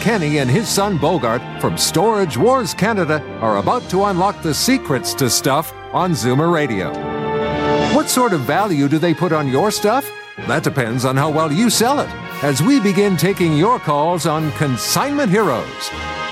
Kenny and his son Bogart from Storage Wars Canada are about to unlock the secrets to stuff on Zoomer Radio. What sort of value do they put on your stuff? That depends on how well you sell it. As we begin taking your calls on Consignment Heroes,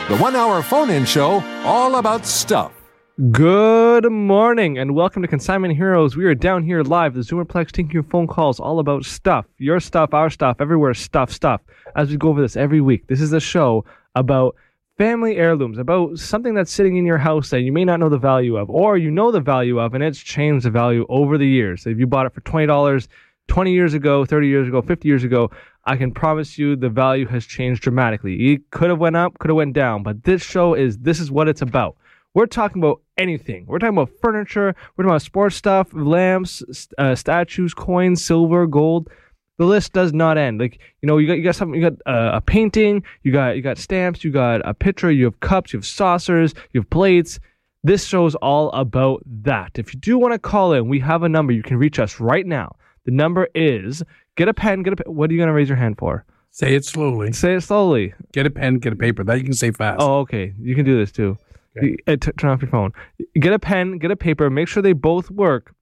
the one hour phone in show all about stuff. Good morning and welcome to Consignment Heroes. We are down here live, the Zoomerplex, taking your phone calls all about stuff. Your stuff, our stuff, everywhere, stuff, stuff. As we go over this every week, this is a show about family heirlooms, about something that's sitting in your house that you may not know the value of, or you know the value of, and it's changed the value over the years. If you bought it for $20 20 years ago, 30 years ago, 50 years ago, I can promise you the value has changed dramatically. It could have went up, could have went down, but this show is this is what it's about. We're talking about anything. We're talking about furniture. We're talking about sports stuff, lamps, uh, statues, coins, silver, gold. The list does not end. Like you know, you got you got something. You got uh, a painting. You got you got stamps. You got a picture. You have cups. You have saucers. You have plates. This show is all about that. If you do want to call in, we have a number. You can reach us right now. The number is get a pen. Get a pen. What are you gonna raise your hand for? Say it slowly. Say it slowly. Get a pen, get a paper. That you can say fast. Oh, okay. You can do this too. Okay. Uh, t- turn off your phone. Get a pen, get a paper, make sure they both work.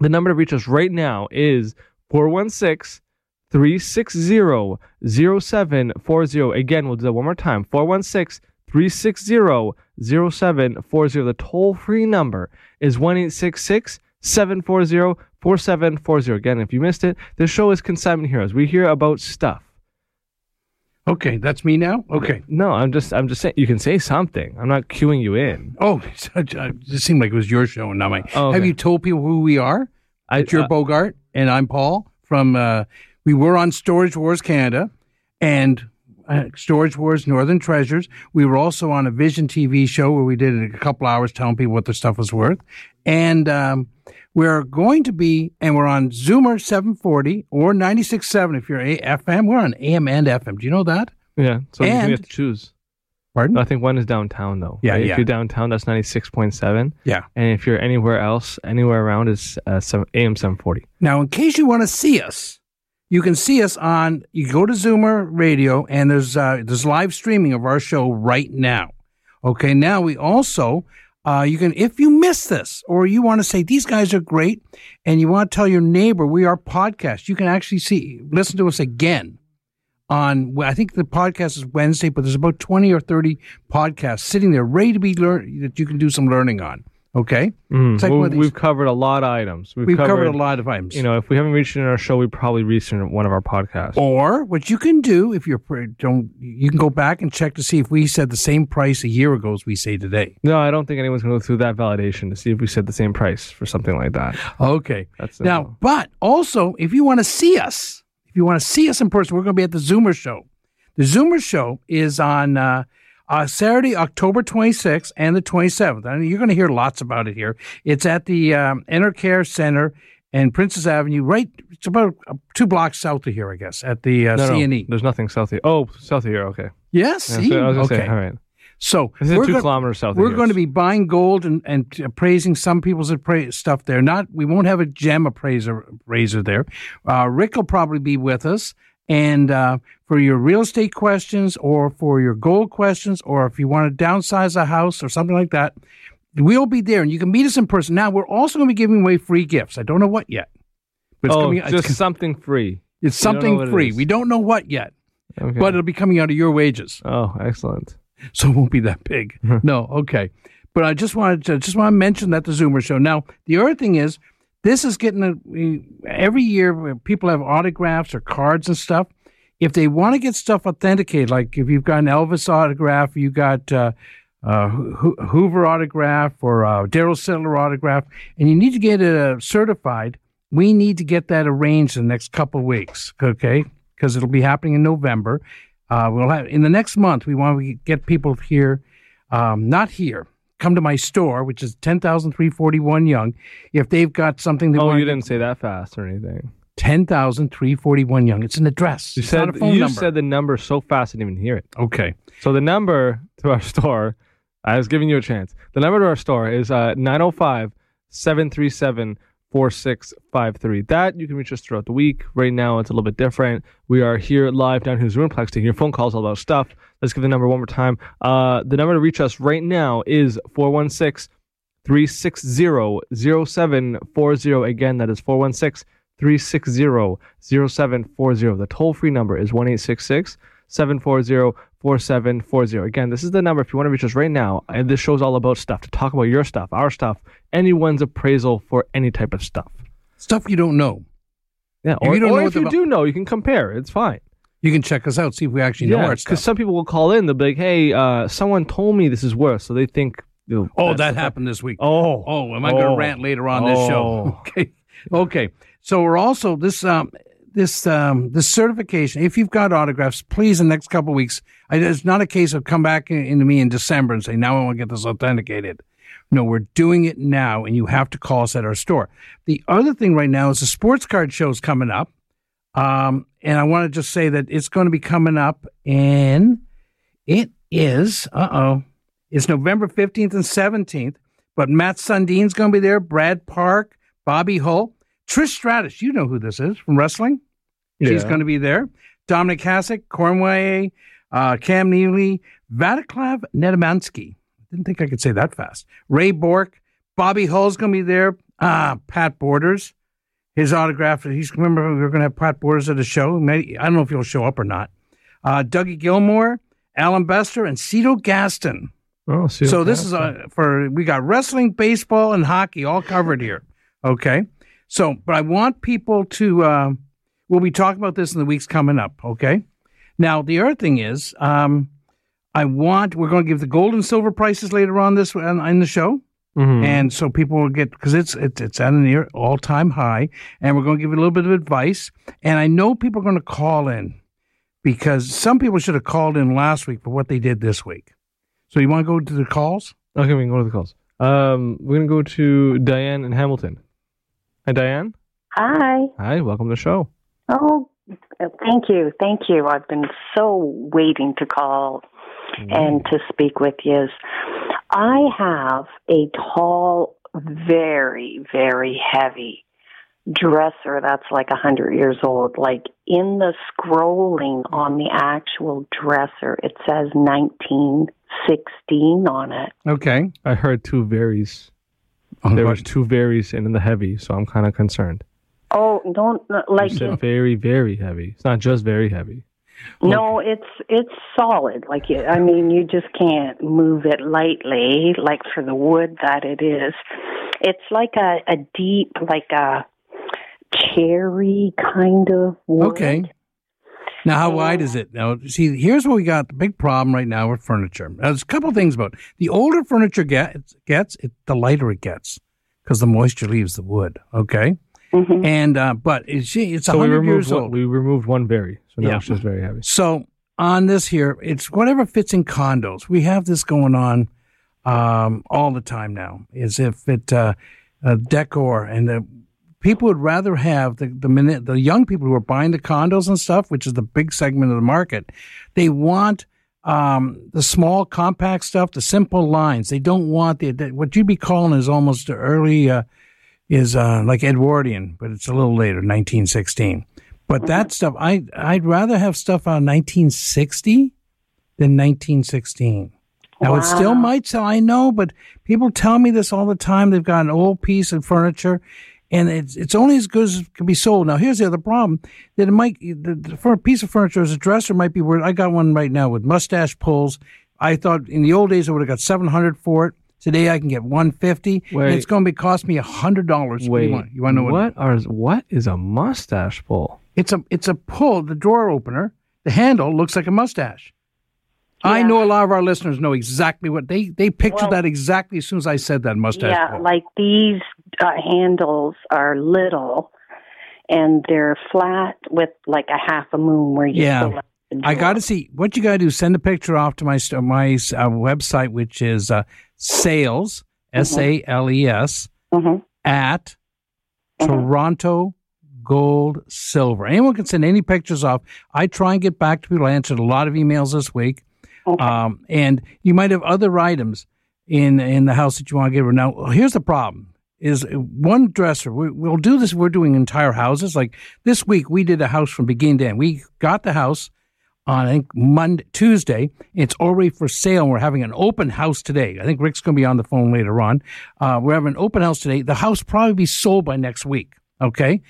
The number to reach us right now is 416 360 0740. Again, we'll do that one more time 416 360 0740. The toll free number is 1 740 4740. Again, if you missed it, this show is Consignment Heroes. We hear about stuff. Okay, that's me now. Okay. No, I'm just I'm just saying you can say something. I'm not queuing you in. Oh, it just seemed like it was your show and not mine. Oh, okay. Have you told people who we are? I, That you're uh, Bogart and I'm Paul from. Uh, we were on Storage Wars Canada and uh, Storage Wars Northern Treasures. We were also on a Vision TV show where we did a couple hours telling people what their stuff was worth, and um, we're going to be and we're on Zoomer 740 or 96.7 if you're a- FM. We're on AM and FM. Do you know that? yeah. So you have to choose. Pardon? I think one is downtown though. Yeah, right? yeah. If you're downtown, that's ninety six point seven, Yeah. and if you're anywhere else, anywhere around is uh, seven, AM seven forty. Now, in case you want to see us, you can see us on. You go to Zoomer Radio, and there's uh, there's live streaming of our show right now. Okay. Now we also. Uh, you can, if you miss this, or you want to say these guys are great, and you want to tell your neighbor we are podcast, you can actually see, listen to us again on. I think the podcast is Wednesday, but there's about twenty or thirty podcasts sitting there ready to be learned that you can do some learning on. Okay, Mm. Like Well, we've covered a lot of items. We've, we've covered, a lot of items. You know, if we haven't reached in our show, we probably reached it in one of our podcasts. Or what you can do if you're don't you can go back and check to see if we said the same price a year ago as we say today. No, I don't think anyone's going to go through that validation to see if we said the same price for something like that. Okay. That's Now, simple. but also if you want to see us, if you want to see us in person, we're going to be at the Zoomer show. The Zoomer show is on uh, uh, Saturday, October 26th and the 27th. And you're going to hear lots about it here. It's at the um, Enercare Center and Princess Avenue, right? It's about uh, two blocks south of here, I guess, at the uh, no, no, there's nothing south here. Oh, south of here. Okay. Yes, Yeah, so I was going to okay. say, all right. So This is we're two go- kilometers south We're going to be buying gold and, and appraising some people's appra- stuff there. Not we won't have a gem appraiser appraiser there. Uh, Rick will probably be with us, and uh, for your real estate questions or for your gold questions, or if you want to downsize a house or something like that, we'll be there, and you can meet us in person. Now we're also going to be giving away free gifts. I don't know what yet, but it's oh, coming. just something free. it's you don't know something what it free. We don't know what yet, Okay. but it'll be coming out of your wages. oh, excellent. so it won't be that big. no, okay. But I just wanted to just want to mention that the Zoomer show. Now, the other thing is, this is getting a, every year people have autographs or cards and stuff. If they want to get stuff authenticated, like if you've got an Elvis autograph, you got uh, uh, Hoover autograph or uh, Darryl Sittler autograph, and you need to get it uh, certified. We need to get that arranged in the next couple weeks. Okay, because it'll be happening in November. Uh, we'll have in the next month. We want to get people here, um, not here. Come to my store, which is ten thousand three forty one Yonge. If they've got something they Oh, want, you didn't say that fast or anything. ten thousand three forty one Yonge. It's an address. You it's said you number. said the number so fast I didn't even hear it. okay. So the number to our store, I was giving you a chance. The number to our store is uh 905 737 4653. That you can reach us throughout the week. Right now it's a little bit different. We are here live down here in Zoomerplex taking your phone calls all about stuff. Let's give the number one more time. Uh the number to reach us right now is 416 360 0740. Again, that is 416 360 0740. The toll free number is 1 740 4740. Again, this is the number if you want to reach us right now. And this show's all about stuff to talk about your stuff, our stuff, anyone's appraisal for any type of stuff. Stuff you don't know. Yeah, If or, you don't or if you do know, you can compare. It's fine. You can check us out, see if we actually know Yeah, our because some people will call in. They'll be like, "Hey, uh, someone told me this is worse," so they think. you know, Oh, that happened this week. Oh, Oh, am I going to Oh. rant later on this show? Oh. Okay, okay. So we're also this um this um this certification. If you've got autographs, please in the next couple weeks. I, it's not a case of come back in, into me in December and say now I want to get this authenticated. No, we're doing it now, and you have to call us at our store. The other thing right now is the sports card show is coming up, um, and I want to just say that it's going to be coming up and it is uh oh it's November 15th and 17th. But Mats Sundin's going to be there. Brad Park, Bobby Hull, Trish Stratus. You know who this is from wrestling. She's going to be there. Dominik Hasek, Cornway, uh, Cam Neely, Vaclav Nedomansky. Didn't think I could say that fast. Ray Bourque, Bobby Hull's going to be there. Ah, Pat Borders. His autograph. He's remember we are going to have Pat Borders at the show. Maybe, I don't know if he'll show up or not. Uh, Dougie Gilmour, Allan Bester, and Cito Gaston. Oh, see So what this is uh, for we got wrestling, baseball, and hockey all covered here. Okay. So, but I want people to. Uh, we'll be talking about this in the weeks coming up. Okay. Now the other thing is, um, I want we're going to give the gold and silver prices later on this in the show, Mhm. and so people will get because it's it's it's at a near all time high, and we're going to give you a little bit of advice. And I know people are going to call in because some people should have called in last week for what they did this week. So you want to go to the calls? Okay, we can go to the calls. Um, we're gonna go to Diane in Hamilton. Hi, Diane. Hi. Hi, welcome to the show. Oh, thank you. Thank you. I've been so waiting to call and mm-hmm. to speak with you. I have a tall, very, very heavy dresser that's like a hundred years old. Like in the scrolling on the actual dresser, it says 1916 on it. Okay. I heard two varies. There was two varies and in the heavy, so I'm kind of concerned. Oh, don't like you said very, very heavy. It's not just very heavy. No, it's it's solid. Like it- I mean, you just can't move it lightly. Like for the wood that it is, it's like a a deep, like a cherry kind of wood. Okay. Now, how wide is it? Now, see, here's what we got. The big problem right now with furniture. Now, there's a couple of things about it. the older furniture gets, gets it, the lighter it gets because the moisture leaves the wood. Okay. Mhm. And uh, but it's it's So we hundred removed years one, old. we removed one very, so now Yeah. it's just very heavy. So on this here, it's whatever fits in condos. We have this going on um, all the time now. Is if it uh, uh, decor and the people would rather have the the minute the young people who are buying the condos and stuff, which is the big segment of the market, they want. Um, the small compact stuff, the simple lines. They don't want the, the what you'd be calling is almost the early, uh, is uh, like Edwardian, but it's a little later, 1916. But that stuff, I I'd rather have stuff on 1960 than 1916. Now it still might sell, I know, but people tell me this all the time. They've got an old piece of furniture, and it's it's only as good as it can be sold. Now here's the other problem: that it might the, the, for a piece of furniture as a dresser might be worth. I got one right now with mustache pulls. I thought in the old days I would have got 700 for it. Today I can get 150. and it's going to be cost me hundred dollars. Wait, you want, you want to know what are what is a mustache pull? it's a it's a pull, the drawer opener. The handle looks like a mustache. I know a lot of our listeners know exactly what they they pictured Well- that exactly as soon as I said that mustache Yeah, like these uh, handles are little, and they're flat with like a half a moon where you Yeah. I got to see what you got to do. Send a picture off to my my uh, website, which is uh, sales s a l e s Mhm. at Mhm. Toronto Gold Silver. Anyone can send any pictures off. I try and get back to people. I answered a lot of emails this week, Okay. um, and you might have other items in in the house that you want to get rid. of. Now, here's the problem: is one dresser. We, we'll do this. We're doing entire houses. Like this week, we did a house from beginning to end. We got the house on I think Monday, Tuesday. It's already for sale. And we're having an open house today. I think Rick's going to be on the phone later on. Uh, we're having an open house today. The house probably be sold by next week. Okay,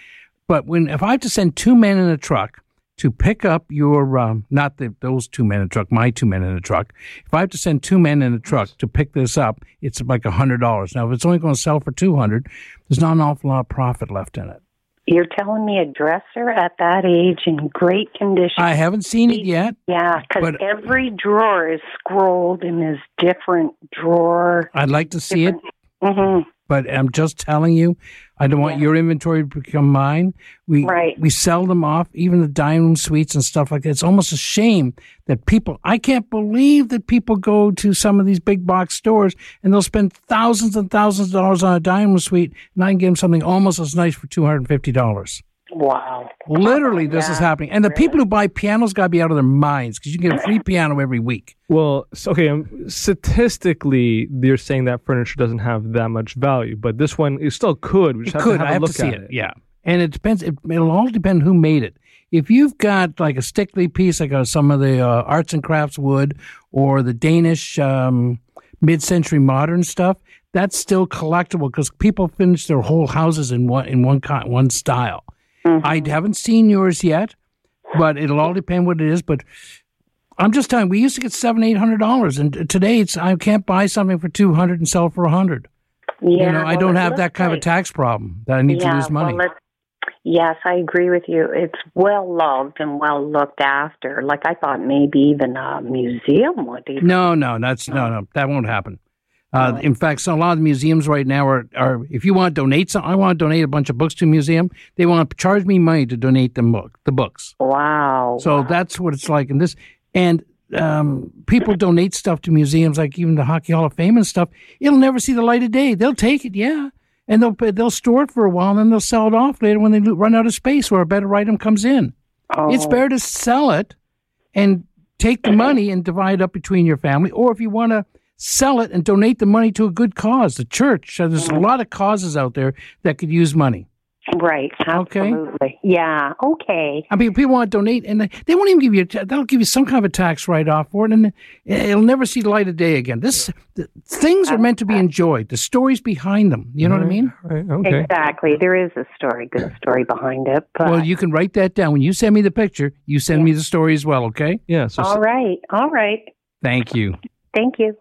but when if I have to send two men in a truck to pick up your um, not the, those two men in a truck, my two men in a truck. If I have to send two men in a truck to pick this up, it's like a hundred dollars. Now, if it's only going to sell for two hundred, there's not an awful lot of profit left in it. You're telling me a dresser at that age in great condition. I haven't seen it yet. yeah, because every drawer is scrolled in this different drawer. I'd like to see it, hmm but I'm just telling you, I don't want Yeah. your inventory to become mine. We Right. we sell them off, even the dining room suites and stuff like that. It's almost a shame that people. I can't believe that people go to some of these big box stores and they'll spend thousands and thousands of dollars on a dining room suite, and I can get them something almost as nice for two hundred and fifty dollars. Wow. Literally, this is happening, and the really? people who buy pianos got to be out of their minds because you can get a free piano every week. Well, so, okay, um, statistically, they're saying that furniture doesn't have that much value, but this one it still could. We just It have could. to have I a have look to see at it. it. Yeah, and it depends. It, it'll all depend who made it. If you've got like a Stickley piece, like uh, some of the uh, arts and crafts wood, or the Danish um, mid-century modern stuff, that's still collectible because people finish their whole houses in one in one one style. Mm-hmm. I haven't seen yours yet, but it'll all depend what it is. But I'm just telling. you, We used to get seven, eight hundred dollars, and today it's I can't buy something for two hundred and sell for a hundred. Yeah, you know, I don't have that kind of a tax problem that I need yeah, to lose money. Well, yes, I agree with you. It's well loved and well looked after. Like I thought, maybe even a museum would even. No, no, that's no, no, that won't happen. Uh, in fact, so a lot of museums right now are, are if you want to donate some, I want to donate a bunch of books to a museum. They want to charge me money to donate them book, the books. Wow. So that's what it's like in this. And um, people donate stuff to museums, like even the Hockey Hall of Fame and stuff. It'll never see the light of day. They'll take it, yeah, and they'll they'll store it for a while, and then they'll sell it off later when they run out of space or a better item comes in. oh, It's better to sell it and take the money and divide it up between your family, or if you want to sell it and donate the money to a good cause, the church. So there's a mm-hmm. lot of causes out there that could use money. right. Okay. Yeah. Okay. I mean, people want to donate, and they, they won't even give you. A, they'll give you some kind of a tax write off for it, and it'll never see the light of day again. This the, things are meant to be enjoyed. The stories behind them. You know what I mean? Right. Okay. Exactly. There is a story, good story behind it. But Well, you can write that down. When you send me the picture, you send me the story as well. Okay? Yeah. So all right. All right. Thank you. Thank you.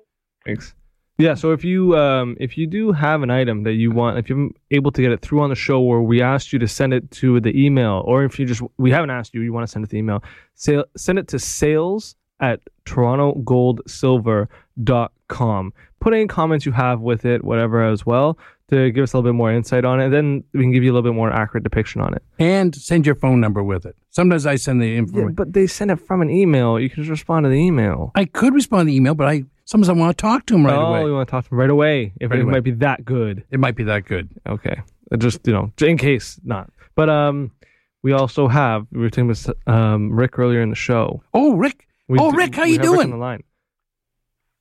Thanks. Yeah, so if you um, if you do have an item that you want, if you're able to get it through on the show, or we asked you to send it to the email, or if you just we haven't asked you, you want to send it to the email, say, send it to sales at torontogoldsilver.com. Put any comments you have with it, whatever, as well, to give us a little bit more insight on it. Then we can give you a little bit more accurate depiction on it. And send your phone number with it. Sometimes I send the information. but they send it from an email. You can just respond to the email. I could respond to the email, but I sometimes I want to talk to him right oh, away. we want to talk to them right away. If Right it away. might be that good. It might be that good. Okay. Uh, Just you know, in case not. But um, we also have we were talking with um Rick earlier in the show. Oh, Rick. We Oh, do- Rick, how we you have Rick doing? on the line.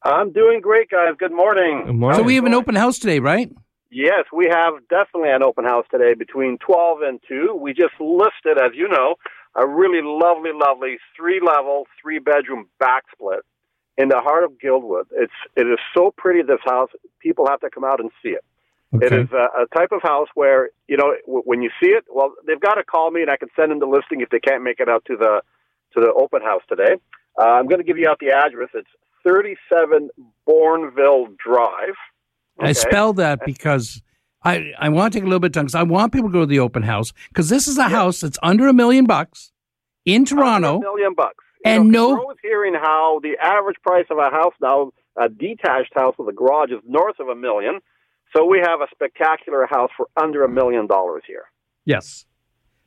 I'm doing great, guys. Good morning. Good morning. So we have an open house today, right? Yes, we have definitely an open house today between 12 and 2. We just listed, as you know, a really lovely, lovely three level, three bedroom back split in the heart of Guildwood. It's, it is so pretty, this house. People have to come out and see it. It Okay. is a, a type of house where, you know, w- when you see it, well, they've got to call me and I can send them the listing if they can't make it out to the, to the open house today. Uh, I'm going to give you out the address. It's 37 Bournville Drive. I spell that because I, I want to take a little bit of time because I want people to go to the open house because this is a house that's under a million bucks in Toronto. A million bucks. And know, no- I was hearing how the average price of a house now, a detached house with a garage, is north of a million. So we have a spectacular house for under a million dollars here. Yes.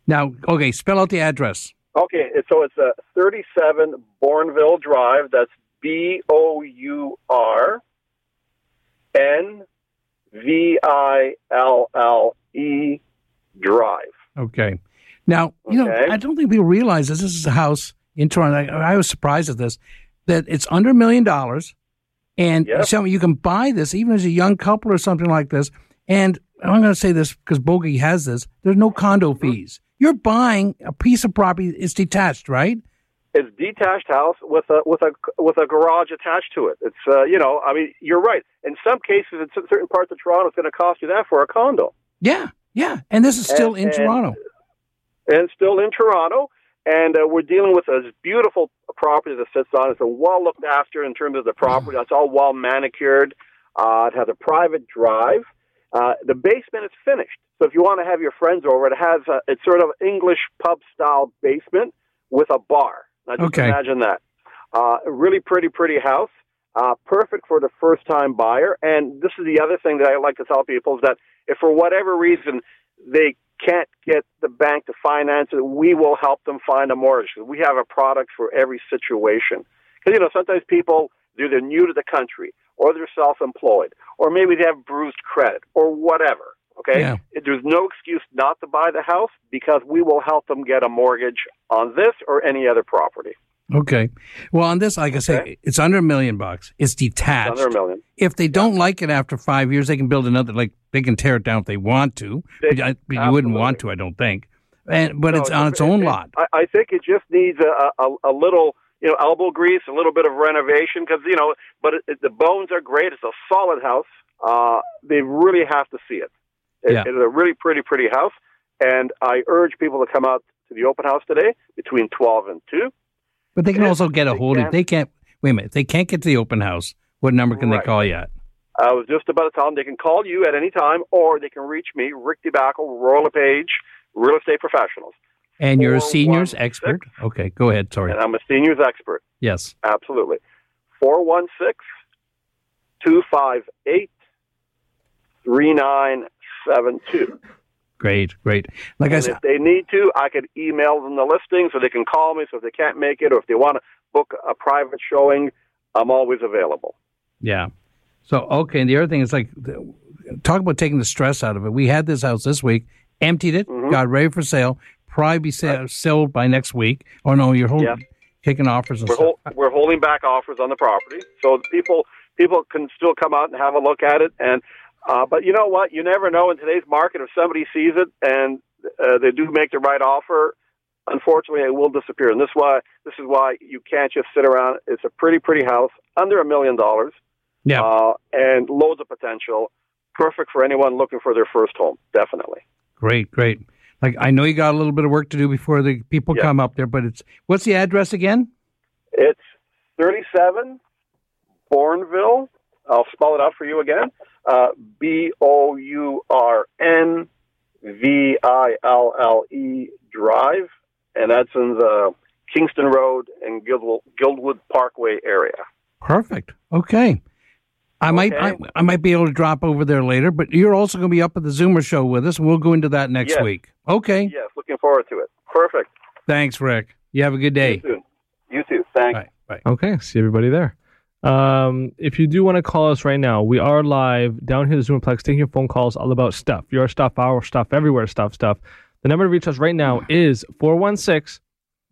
Now, okay, spell out the address. Okay, so it's a 37 Bournville Drive. That's B O U R N V I L L E Drive. Okay. Now, you know, I don't think people realize this. This is a house in Toronto. I, I was surprised at this that it's under a million dollars, and Yep. so you can buy this even as a young couple or something like this. And I'm going to say this because Bogey has this. There's no condo Mm-hmm. fees. You're buying a piece of property. It's detached, right? It's detached house with a with a with a garage attached to it. It's uh, you know, I mean, you're right. In some cases, in certain parts of Toronto, it's going to cost you that for a condo. Yeah, yeah. And this is still And- in and- Toronto. and still in Toronto. And uh, we're dealing with a beautiful property that sits on. It's a well looked after in terms of the property. It's all well manicured. Uh, it has a private drive. Uh, the basement is finished. So if you want to have your friends over, it has a, it's sort of English pub style basement with a bar. Now just Okay. imagine that. Uh, really pretty, pretty house. Uh, perfect for the first time buyer. And this is the other thing that I like to tell people is that if for whatever reason they can't get the bank to finance it, we will help them find a mortgage. We have a product for every situation. Because, you know, sometimes people, they're, new to the country, or they're self employed, or maybe they have bruised credit, or whatever. Okay? Yeah. There's no excuse not to buy the house because we will help them get a mortgage on this or any other property. Okay. Well, on this, like I say, Okay. it's under a million bucks. It's detached. Under a million. if they don't like it after five years, they can build another. Like they can tear it down if they want to, They- but, I, but you wouldn't want to, I don't think. And but No, it's on its own it- lot. I, I think it just needs a, a, a little, you know, elbow grease, a little bit of renovation, because you know, but it, it, the bones are great. It's a solid house. Uh, they really have to see it. it. Yeah. It is a really pretty, pretty house, and I urge people to come out to the open house today between twelve and two. But they can also get a hold of. They can't. Wait a minute. If they can't get to the open house, what number can they call you at? I was just about to tell them they can call you at any time, or they can reach me, Rick DeBacco, Royal LePage, Real Estate Professionals, And you're a seniors expert. Okay, go ahead. Sorry. and I'm a seniors expert. Yes. Absolutely. 416 258 3972. Great. Great. Like I said, if they need to, I could email them the listing so they can call me. So if they can't make it or if they want to book a private showing, I'm always available. yeah. So okay. And the other thing is like, talk about taking the stress out of it. We had this house this week, emptied it, Mhm. got ready for sale. Probably be sold by next week. Or no, you're holding, Yeah. taking offers and We're, stuff. hol- we're holding back offers on the property. So people people can still come out and have a look at it. And uh, But you know what? You never know in today's market if somebody sees it and uh, they do make the right offer. Unfortunately, it will disappear, and this why this is why you can't just sit around. It's a pretty, pretty house, under a million dollars. Yeah. uh, and loads of potential. Perfect for anyone looking for their first home, definitely. Great, great. Like I know you got a little bit of work to do before the people Yeah. come up there, but it's what's the address again? It's 37 Bournville. I'll spell it out for you again. Uh, B O U R N V I L L E Drive, and that's in the Kingston Road and Guildwood, Guildwood Parkway area. Perfect. Okay. I might I, Okay. I might be able to drop over there later, but you're also going to be up at the Zoomer show with us, and we'll go into that next Yes. week. Okay. Yes, looking forward to it. Perfect. Thanks, Rick. You have a good day. You too. You too. Thanks. Okay, see everybody there. Um, if you do want to call us right now, we are live down here at the Zoomerplex, taking your phone calls all about stuff, your stuff, our stuff, everywhere stuff, stuff. The number to reach us right now is 416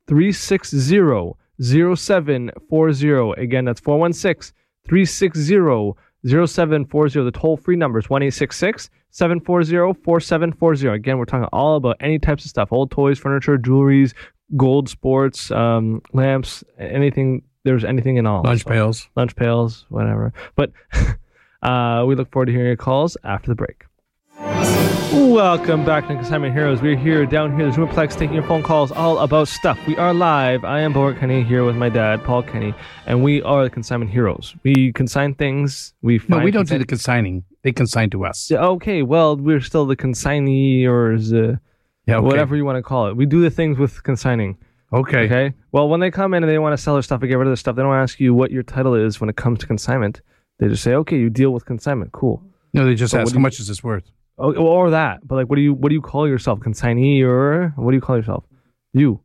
360 0740. Again, that's 416 360 0740. The toll free number is 1 740 4740. Again, we're talking all about any types of stuff old toys, furniture, jewelries, gold sports, um, lamps, anything. There's anything in all. Lunch So- pails. lunch pails, whatever. But uh, we look forward to hearing your calls after the break. Welcome back to Consignment Heroes. We're here down here, the Zoomerplex, taking your phone calls all about stuff. We are live. I am Bogart Kenny here with my dad, Paul Kenny, and we are the Consignment Heroes. We consign things. We No, we don't do the consigning. They consign to us. Yeah, Okay, well, we're still the consignee or uh, Yeah, okay. whatever you want to call it. We do the things with consigning. Okay. Okay. Well, when they come in and they want to sell their stuff or get rid of their stuff, they don't ask you what your title is when it comes to consignment. They just say, "Okay, you deal with consignment. Cool." No, they just what ask do how you- much is this worth. Oh, or that. But like, what do you what do you call yourself? Consignee or what do you call yourself? You.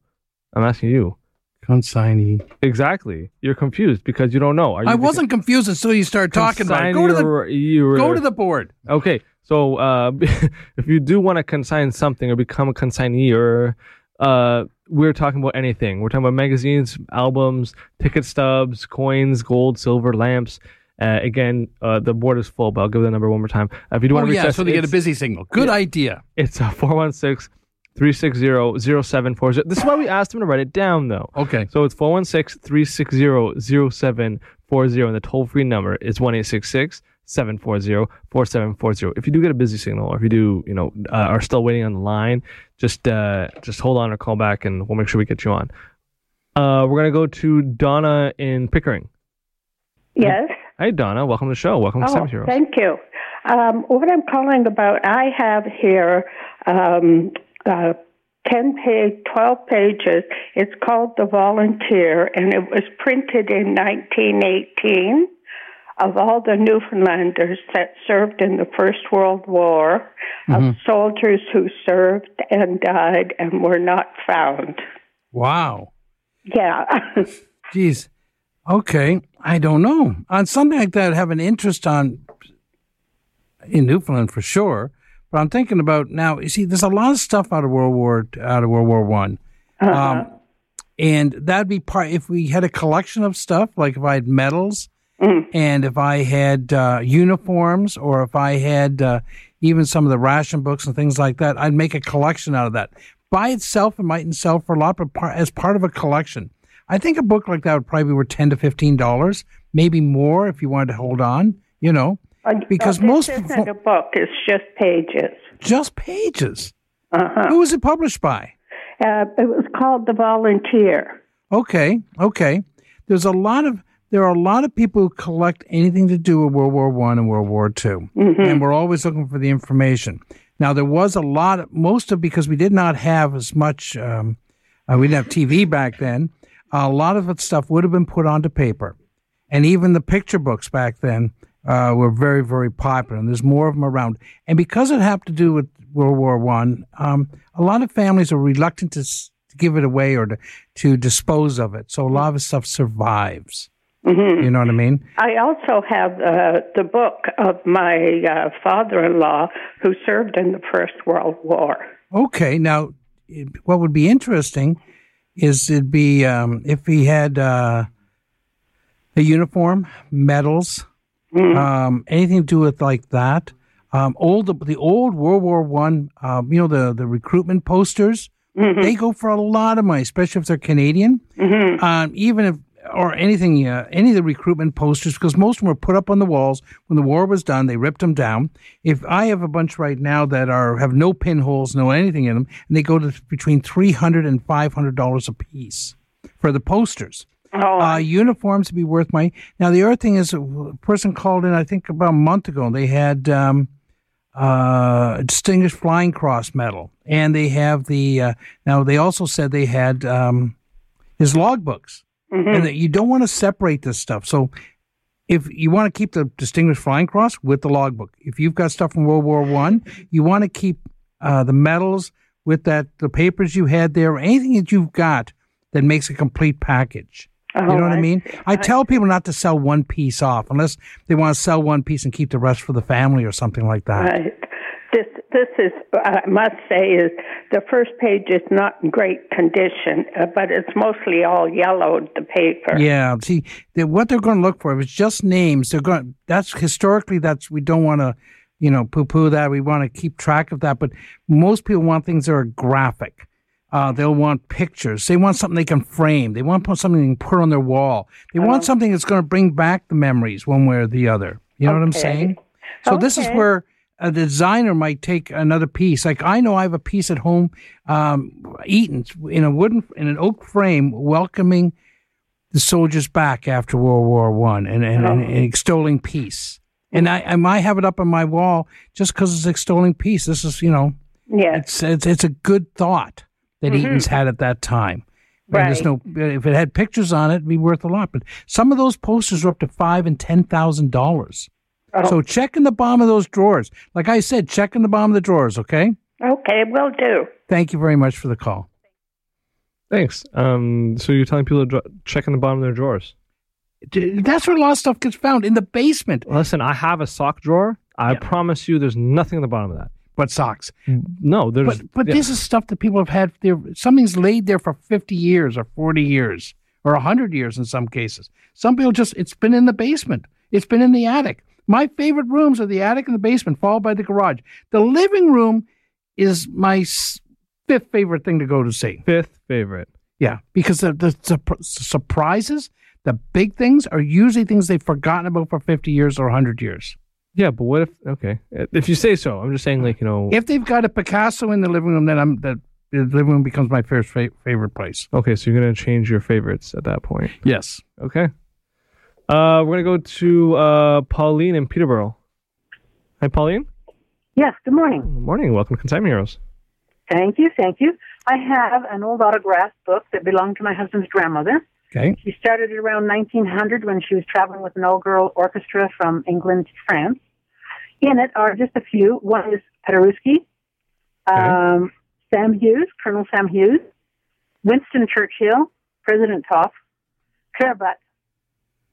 I'm asking you. Consignee. Exactly. You're confused because you don't know. Are you I wasn't confused until you started talking about it. Go to the the go to the board. Okay, so uh, if you do want to consign something or become a consignee, or uh, we're talking about anything. We're talking about magazines, albums, ticket stubs, coins, gold, silver, lamps. Uh, again, uh, the board is full, but I'll give the number one more time. Uh, if you do Oh want to yeah, reach us, so they get a busy signal. Good Yeah. idea. It's uh, 416 360 0740. This is why we asked them to write it down, though. Okay. So it's 416 360 0740, and the toll free number is 1 740 4740. If you do get a busy signal, or if you do, you know, uh, are still waiting on the line, just uh, just hold on or call back, and we'll make sure we get you on. Uh, we're going to go to Donna in Pickering. Yes. Hey, Donna. Welcome to the show. Welcome to Oh, Seven Heroes. thank you. Um, what I'm calling about, I have here um, uh, 10 page, 12 pages. It's called The Volunteer, and it was printed in 1918 of all the Newfoundlanders that served in the First World War, of soldiers who served and died and were not found. Wow. Yeah. Geez. Okay. I don't know. On something like that, I have an interest on in Newfoundland for sure. But I'm thinking about now. You see, there's a lot of stuff out of World War out of World War One, um, and that'd be part. If we had a collection of stuff, like if I had medals, and if I had uh, uniforms, or if I had uh, even some of the ration books and things like that, I'd make a collection out of that. By itself, it mightn't sell for a lot, but par- as part of a collection, I think a book like that would probably be worth ten to fifteen dollars, maybe more if you wanted to hold on. You know, Because Uh, most isn't a book; it's just pages. just pages. Uh-huh. Who was it published by? Uh, it was called The Volunteer. Okay, okay. There's a lot of there are a lot of people who collect anything to do with World War One and World War 2 and we're always looking for the information. Now there was a lot of most of because we did not have as much. Um, uh, we didn't have TV back then. A lot of that stuff would have been put onto paper, and even the picture books back then uh, were very, very popular. And there's more of them around. And because it had to do with World War One, um, a lot of families are reluctant to, s- to give it away or to, to dispose of it. So a lot of the stuff survives. You know what I mean? I also have uh, the book of my uh, father-in-law who served in the First World War. Okay. Now, what would be interesting is it'd be um, if he had uh, a uniform, medals, um, anything to do with like that. Um, old the old World War One, um, you know the the recruitment posters. They go for a lot of money, especially if they're Canadian. Um, even if or anything, uh, any of the recruitment posters, because most of them were put up on the walls when the war was done. They ripped them down. If I have a bunch right now that are have no pinholes, no anything in them, and they go to between three hundred and five hundred dollars a piece for the posters. Oh, Uh, uniforms would be worth money. Now the other thing is, a person called in, I think about a month ago. And They had um, uh, a Distinguished Flying Cross medal, and they have the. Uh, now they also said they had um, his logbooks, and that you don't want to separate this stuff. So if you want to keep the Distinguished Flying Cross with the logbook, if you've got stuff from World War One, you want to keep uh, the medals with that the papers you had there, anything that you've got that makes a complete package. You know Oh, what I I mean? see. I tell people not to sell one piece off unless they want to sell one piece and keep the rest for the family or something like that. Right. This this is I must say is the first page is not in great condition, uh, but it's mostly all yellowed. The paper. Yeah. See, what they're going to look for is just names, they're going. That's historically that's we don't want to, you know, poo poo that. We want to keep track of that. But most people want things that are graphic. Uh, they'll want pictures. They want something they can frame. They want something they can put on their wall. They want something that's going to bring back the memories one way or the other. You know what I'm Okay. saying? So this is where a designer might take another piece. Like I know I have a piece at home, um, Eaton's in a wooden in an oak frame, welcoming the soldiers back after World War One and, and, and, and extolling peace. And I, I might have it up on my wall just because it's extolling peace. This is, you know, Yes. it's it's, it's a good thought that Eaton's had at that time. And there's no if it had pictures on it, it'd be worth a lot. But some of those posters are up to five and ten thousand dollars. So check in the bottom of those drawers. Like I said, check in the bottom of the drawers, okay? Okay, will do. Thank you very much for the call. Thanks. Um, so you're telling people to dr- check in the bottom of their drawers? That's where a lot of stuff gets found in the basement. Listen, I have a sock drawer. I Yeah. promise you, there's nothing in the bottom of that. But socks. No, there's. But but yeah. this is stuff that people have had there. Something's laid there for fifty years or forty years or hundred years in some cases. Some people just it's been in the basement. It's been in the attic. My favorite rooms are the attic and the basement, followed by the garage. The living room is my fifth favorite thing to go to see. fifth favorite. Yeah, because the, the, surp- surprises, the big things, are usually things they've forgotten about for fifty years or hundred years. Yeah, but what if? Okay, if you say so, I'm just saying, like you know. If they've got a Picasso in the living room, then I'm the, the living room becomes my first fa- favorite place. okay, so you're gonna change your favorites at that point. Yes. Okay. Uh, we're gonna go to uh Pauline in Peterborough. Hi, Pauline. Yes, good morning. Good morning. Welcome to Consignment Heroes. Thank you, thank you. I have an old autograph book that belonged to my husband's grandmother. Okay. She started it around 1900 when she was traveling with an all-girl orchestra from England to France. In it are just a few. One is Paderewski, um, Sam Hughes, Colonel Sam Hughes, Winston Churchill, President Taft, Butt,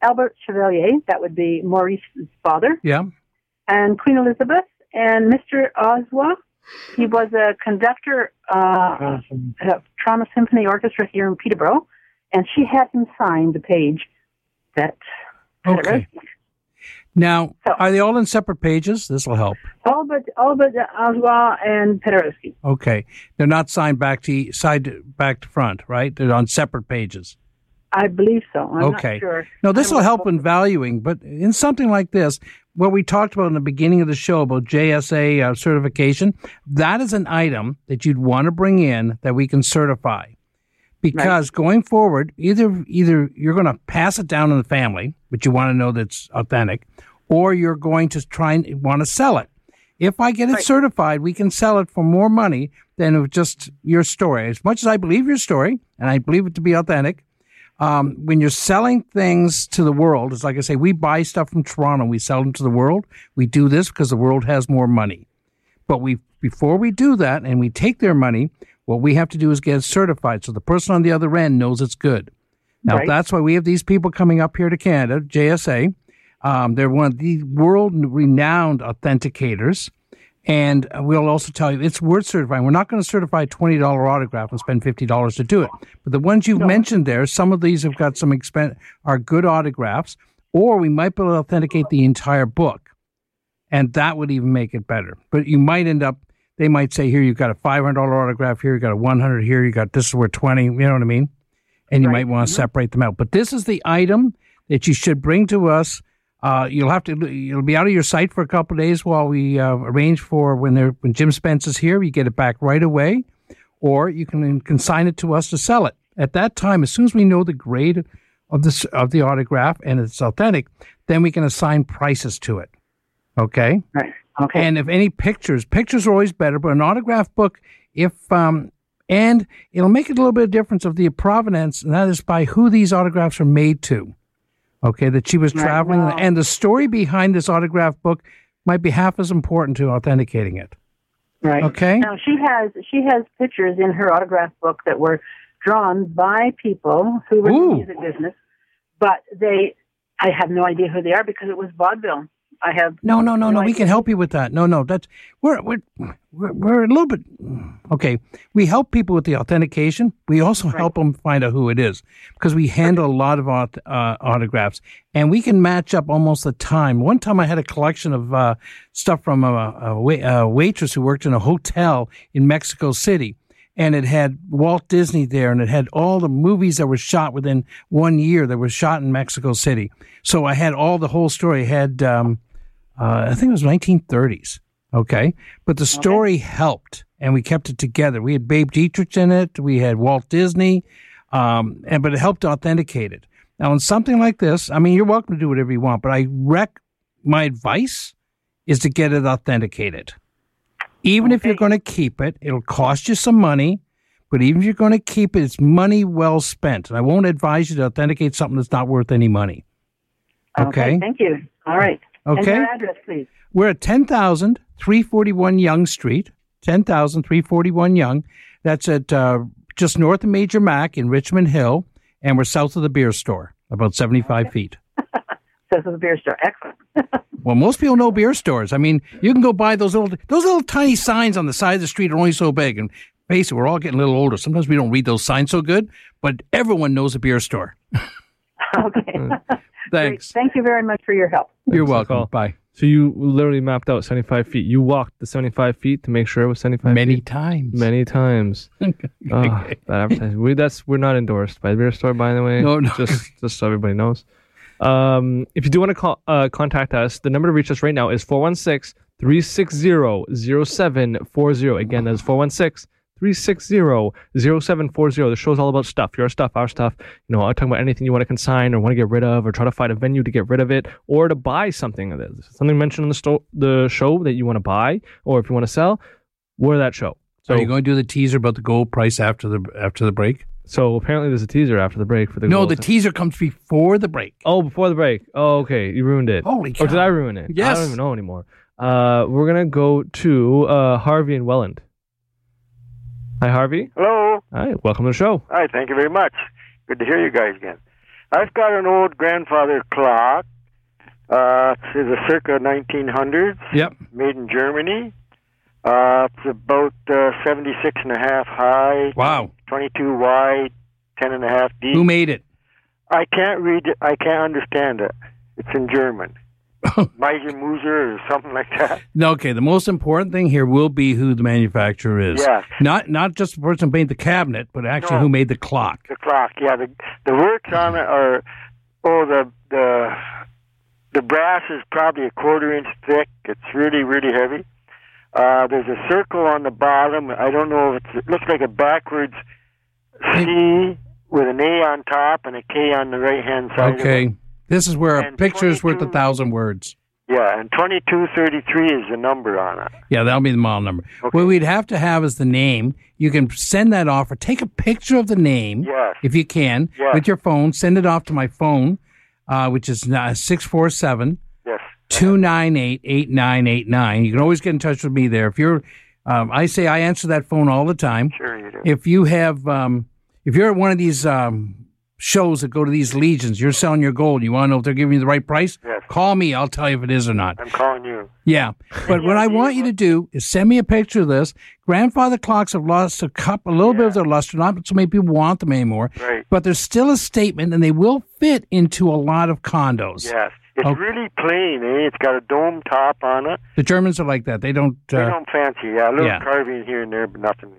Albert Chevalier, that would be Maurice's father, Yeah. and Queen Elizabeth, and Mr. Oswa. He was a conductor uh, at Toronto Symphony Orchestra here in Peterborough, and she had him sign the page that. Okay. Now, So- are they all in separate pages? This will help. All but all but Oswa and Paderewski. Okay. They're not signed back to side back to front, right? They're on separate pages. I believe so. I'm okay. not sure. No, this will help in valuing, but in something like this, what we talked about in the beginning of the show about JSA uh, certification, that is an item that you'd want to bring in that we can certify. Because going forward, either either you're going to pass it down in the family, but you want to know that's authentic, or you're going to try and want to sell it. If I get it certified, we can sell it for more money than just your story. As much as I believe your story, and I believe it to be authentic, um, when you're selling things to the world, it's like I say, we buy stuff from Toronto, we sell them to the world. We do this because the world has more money. But we, before we do that and we take their money, what we have to do is get it certified so the person on the other end knows it's good. Now, Right. that's why we have these people coming up here to Canada, JSA. Um, they're one of the world renowned authenticators. And we'll also tell you it's worth certifying. We're not going to certify a $20 autograph and spend $50 to do it. But the ones you've mentioned there, some of these have got some expense, are good autographs, or we might be able to authenticate the entire book. And that would even make it better. But you might end up, they might say, here, you've got a $500 autograph here, you got a 100 here, you got this is worth 20, you know what I mean? And you might want to mm-hmm. separate them out. But this is the item that you should bring to us. Uh, you'll have to. You'll be out of your sight for a couple of days while we uh, arrange for when they're when Jim Spence is here. You get it back right away, or you can consign it to us to sell it. At that time, as soon as we know the grade of the of the autograph and it's authentic, then we can assign prices to it. Okay. Right. Okay. And if any pictures, pictures are always better, but an autograph book, if um, and it'll make it a little bit of difference of the provenance, and that is by who these autographs are made to. Okay, that she was Right, traveling, and the story behind this autograph book might be half as important to authenticating it. right. Okay. Now she has she has pictures in her autograph book that were drawn by people who were in the music business, but they I have no idea who they are because it was vaudeville. I have No, no, no, no. We can help you with that. No, no. That's we're we're we're, we're a little bit okay. We help people with the authentication. We also help them find out who it is because we handle a lot of auth, uh, autographs, and we can match up almost the time. One time, I had a collection of uh, stuff from a, a, wait, a waitress who worked in a hotel in Mexico City. And it had Walt Disney there, and it had all the movies that were shot within one year that were shot in Mexico City. So I had all the whole story. I had um, uh, I think it was 1930s. Okay. But the story helped and we kept it together. We had Babe Dietrich in it. We had Walt Disney. Um, and, but it helped authenticate it. Now, in something like this, I mean, you're welcome to do whatever you want, but I rec, my advice is to get it authenticated. Even if you're going to keep it, it'll cost you some money. But even if you're going to keep it, it's money well spent. And I won't advise you to authenticate something that's not worth any money. Okay. Thank you. All right. And Okay. your address, please. We're at 10,341 Yonge Street, 10,341 Yonge. That's at uh, just north of Major Mac in Richmond Hill, and we're south of the beer store, about 75 feet. Says the beer store. Excellent. Well, most people know beer stores. I mean, you can go buy those little those little tiny signs on the side of the street are only so big. And basically, we're all getting a little older. Sometimes we don't read those signs so good, but everyone knows a beer store. okay. Thanks. Thank you very much for your help. You're Thanks welcome. Bye. So you literally mapped out 75 feet. You walked the 75 feet to make sure it was 75 Many feet. times. Many times. oh, that advertising. We that's we're not endorsed by the beer store, by the way. No, no. Just just so everybody knows. Um, if you do want to call, uh, contact us, the number to reach us right now is 416-360-0740. Again, that's 416-360-0740. The show's all about stuff, your stuff, our stuff. You know, I'm talking about anything you want to consign or want to get rid of or try to find a venue to get rid of it or to buy something of this. Something mentioned in the, sto- the show that you want to buy or if you want to sell, we're that show. So are you going to do the teaser about the gold price after the after the break? So apparently there's a teaser after the break for the gold No, goals. the teaser comes before the break. Oh, before the break. Oh, okay. You ruined it. Holy cow. Or did. I ruin it? Yes. I don't even know anymore. Uh, we're gonna go to uh, Harvey and Welland. Hi, Harvey. Hello. Hi. Welcome to the show. Hi, thank you very much. Good to hear you guys again. I've got an old grandfather clock. Uh, it's a circa 1900s, Yep. made in Germany. Uh, it's about uh, 76 and a half high, Wow. 22 wide, 10 and a half deep. Who made it? I can't read it. I can't understand it. It's in German. Meiser Muser or something like that. No, okay, the most important thing here will be who the manufacturer is. Yes. Not not just the person who made the cabinet, but actually No. who made the clock. The clock, yeah. The the works on it are oh the the the brass is probably a quarter inch thick. It's really really heavy. Uh, there's a circle on the bottom. I don't know if it's, it looks like a backwards C with an A on top and a K on the right hand side. Okay. This is where a picture is worth a thousand words. Yeah, and twenty two thirty three is the number on it. Yeah, that'll be the model number. Okay. What we'd have to have is the name. You can send that off or take a picture of the name Yes. if you can Yes. with your phone. Send it off to my phone, uh, which is six four seven Yes. two nine eight eight nine eight nine. You can always get in touch with me there. If you're, um, I say I answer that phone all the time. Sure you do. If you have, um, if you're at one of these um, shows that go to these legions, you're selling your gold. You want to know if they're giving you the right price? Yes. Call me. I'll tell you if it is or not. I'm calling you. Yeah, but what I want you to do is send me a picture of this. Grandfather clocks have lost a cup, a little bit of their luster. Not so many people want them anymore. Right. But there's still a statement, and they will fit into a lot of condos. Yes. It's Oh. really plain, eh? It's got a dome top on it. The Germans are like that. They don't. They Uh, don't fancy, yeah. A little yeah. carving here and there, but nothing.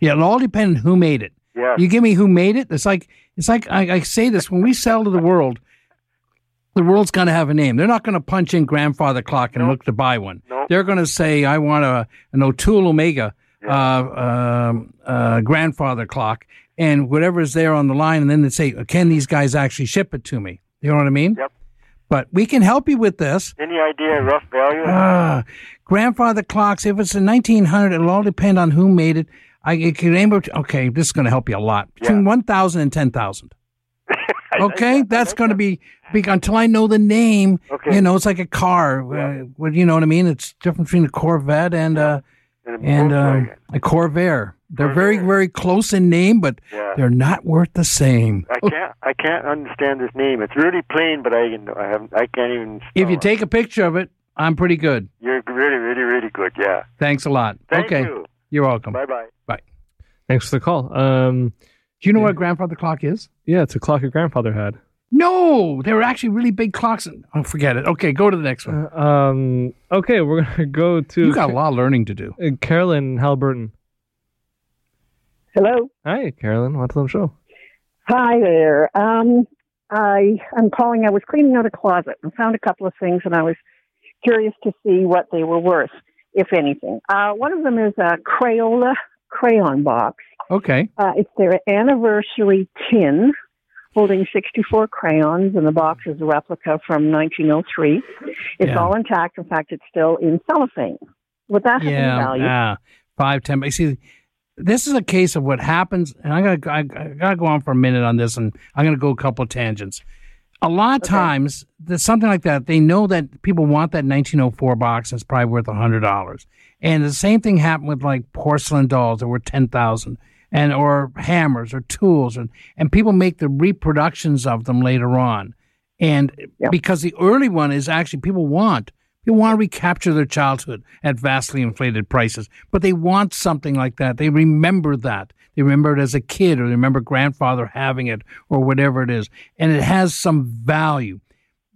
yeah, it'll all depend on who made it. Yeah. You give me who made it. It's like it's like I, I say this when we sell to the world. The world's going to have a name. They're not going to punch in grandfather clock and look to buy one. Nope. They're going to say, "I want a an O'Toole Omega uh, um, uh, grandfather clock," and whatever is there on the line, and then they say, "Can these guys actually ship it to me?" You know what I mean? Yep. But we can help you with this. Any idea rough value? Ah, grandfather clocks. If it's a 1900, it'll all depend on who made it. I it can aim Okay, this is going to help you a lot. Between Yeah. 1,000 and 10,000. Okay, that. That's going to be, be until I know the name. Okay. You know, it's like a car. Uh, you know what I mean? It's different between a Corvette and uh, And a and uh, a Corvair. They're very Corvair. very close in name, but Yeah. they're not worth the same. I can't. I can't understand this name. It's really plain, but I. I haven't. I can't even. If you it. take a picture of it, I'm pretty good. you're really, really, really good. Yeah. Thanks a lot. Thank okay, you. You're welcome. Bye bye. Bye. Thanks for the call. Um, Do you know what a grandfather clock is? yeah, it's a clock your grandfather had. No, they were actually really big clocks. Oh, forget it. Okay, go to the next one. Uh, um, okay, we're gonna go to You got a lot of learning to do. uh, Carolyn Halliburton. Hello. Hi, Carolyn. Welcome to the show. Hi there. Um, I I'm calling. I was cleaning out a closet and found a couple of things, and I was curious to see what they were worth, if anything. Uh, one of them is a Crayola crayon box. Okay. Uh, it's their anniversary tin holding 64 crayons, and the box is a replica from 1903. It's Yeah. all intact. In fact, it's still in cellophane. Would that Yeah. value? Yeah. Five, ten. But see, this is a case of what happens, and I'm gonna I, I gotta go on for a minute on this, and I'm gonna go a couple of tangents. A lot of Okay. times, there's something like that. They know that people want that 1904 box. That's probably worth hundred dollars. And the same thing happened with like porcelain dolls that were ten thousand, and or hammers or tools, and and people make the reproductions of them later on. And Yeah. because the early one is actually people want people want to recapture their childhood at vastly inflated prices, but they want something like that. They remember that. They remember it as a kid, or they remember grandfather having it, or whatever it is, and it has some value.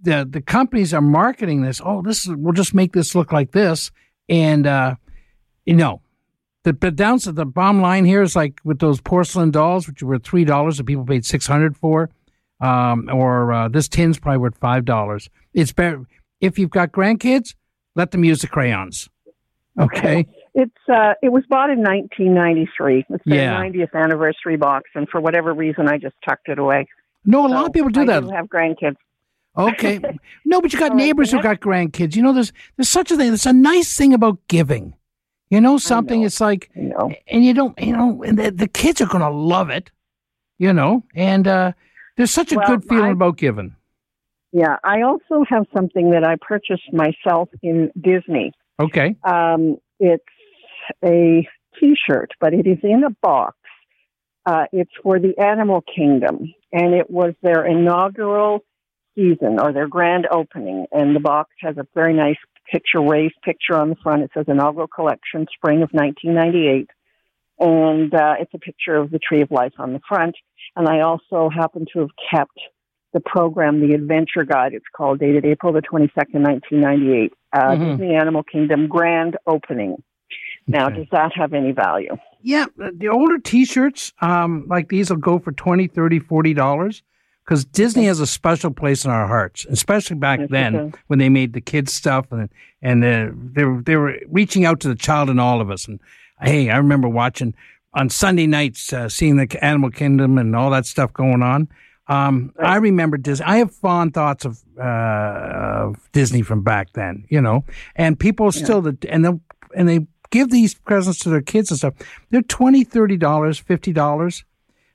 The the companies are marketing this. Oh, this is we'll just make this look like this, and uh, you know, the but down to the bottom line here is like with those porcelain dolls, which were three dollars, and people paid six hundred for, um, or uh, this tin's probably worth five dollars. It's better if you've got grandkids, let them use the crayons. Okay. It's uh, it was bought in 1993. It's their Yeah. 90th anniversary box, and for whatever reason, I just tucked it away. No, a lot of people do I that. Do have grandkids. Okay. No, but you got neighbors who got grandkids. You know, there's there's such a thing. There's a nice thing about giving. You know, something. know. It's like, and you don't, you know, and the, the kids are going to love it. You know, and uh, there's such a Well, good feeling I- about giving. Yeah, I also have something that I purchased myself in Disney. Okay. Um, it's a T-shirt, but it is in a box. Uh, it's for the Animal Kingdom, and it was their inaugural season or their grand opening. And the box has a very nice picture, raised picture on the front. It says inaugural collection, spring of 1998, and uh, it's a picture of the Tree of Life on the front. And I also happen to have kept the program, the Adventure Guide. It's called, dated April the 22nd, 1998. Uh, Mhm. Disney Animal Kingdom grand opening. Now, Okay. does that have any value? Yeah, the older T-shirts um, like these will go for 20 30 40 dollars because Disney has a special place in our hearts, especially back Yes, then when they made the kids stuff and and uh, they were, they were reaching out to the child in all of us. And hey, I remember watching on Sunday nights, uh, seeing the Animal Kingdom and all that stuff going on. Um, I remember Disney. I have fond thoughts of, uh, of Disney from back then, you know, and people still, the, and they and they give these presents to their kids and stuff. They're twenty, thirty dollars, fifty dollars.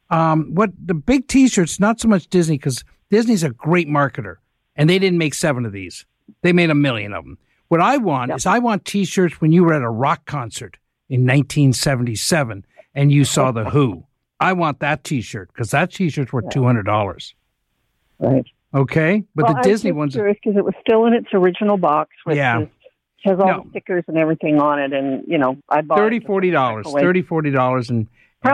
Um, what the big T-shirts? Not so much Disney because Disney's a great marketer, and they didn't make seven of these. They made a million of them. What I want is I want T-shirts when you were at a rock concert in 1977 and you saw the Who. I want that T-shirt because that T-shirt's worth two hundred dollars. Right. Okay, but well, the Disney ones. curious because it was still in its original box, which Yeah. is, has all No. the stickers and everything on it, and you know, I bought Thirty, forty dollars. away. Thirty, forty dollars, and, and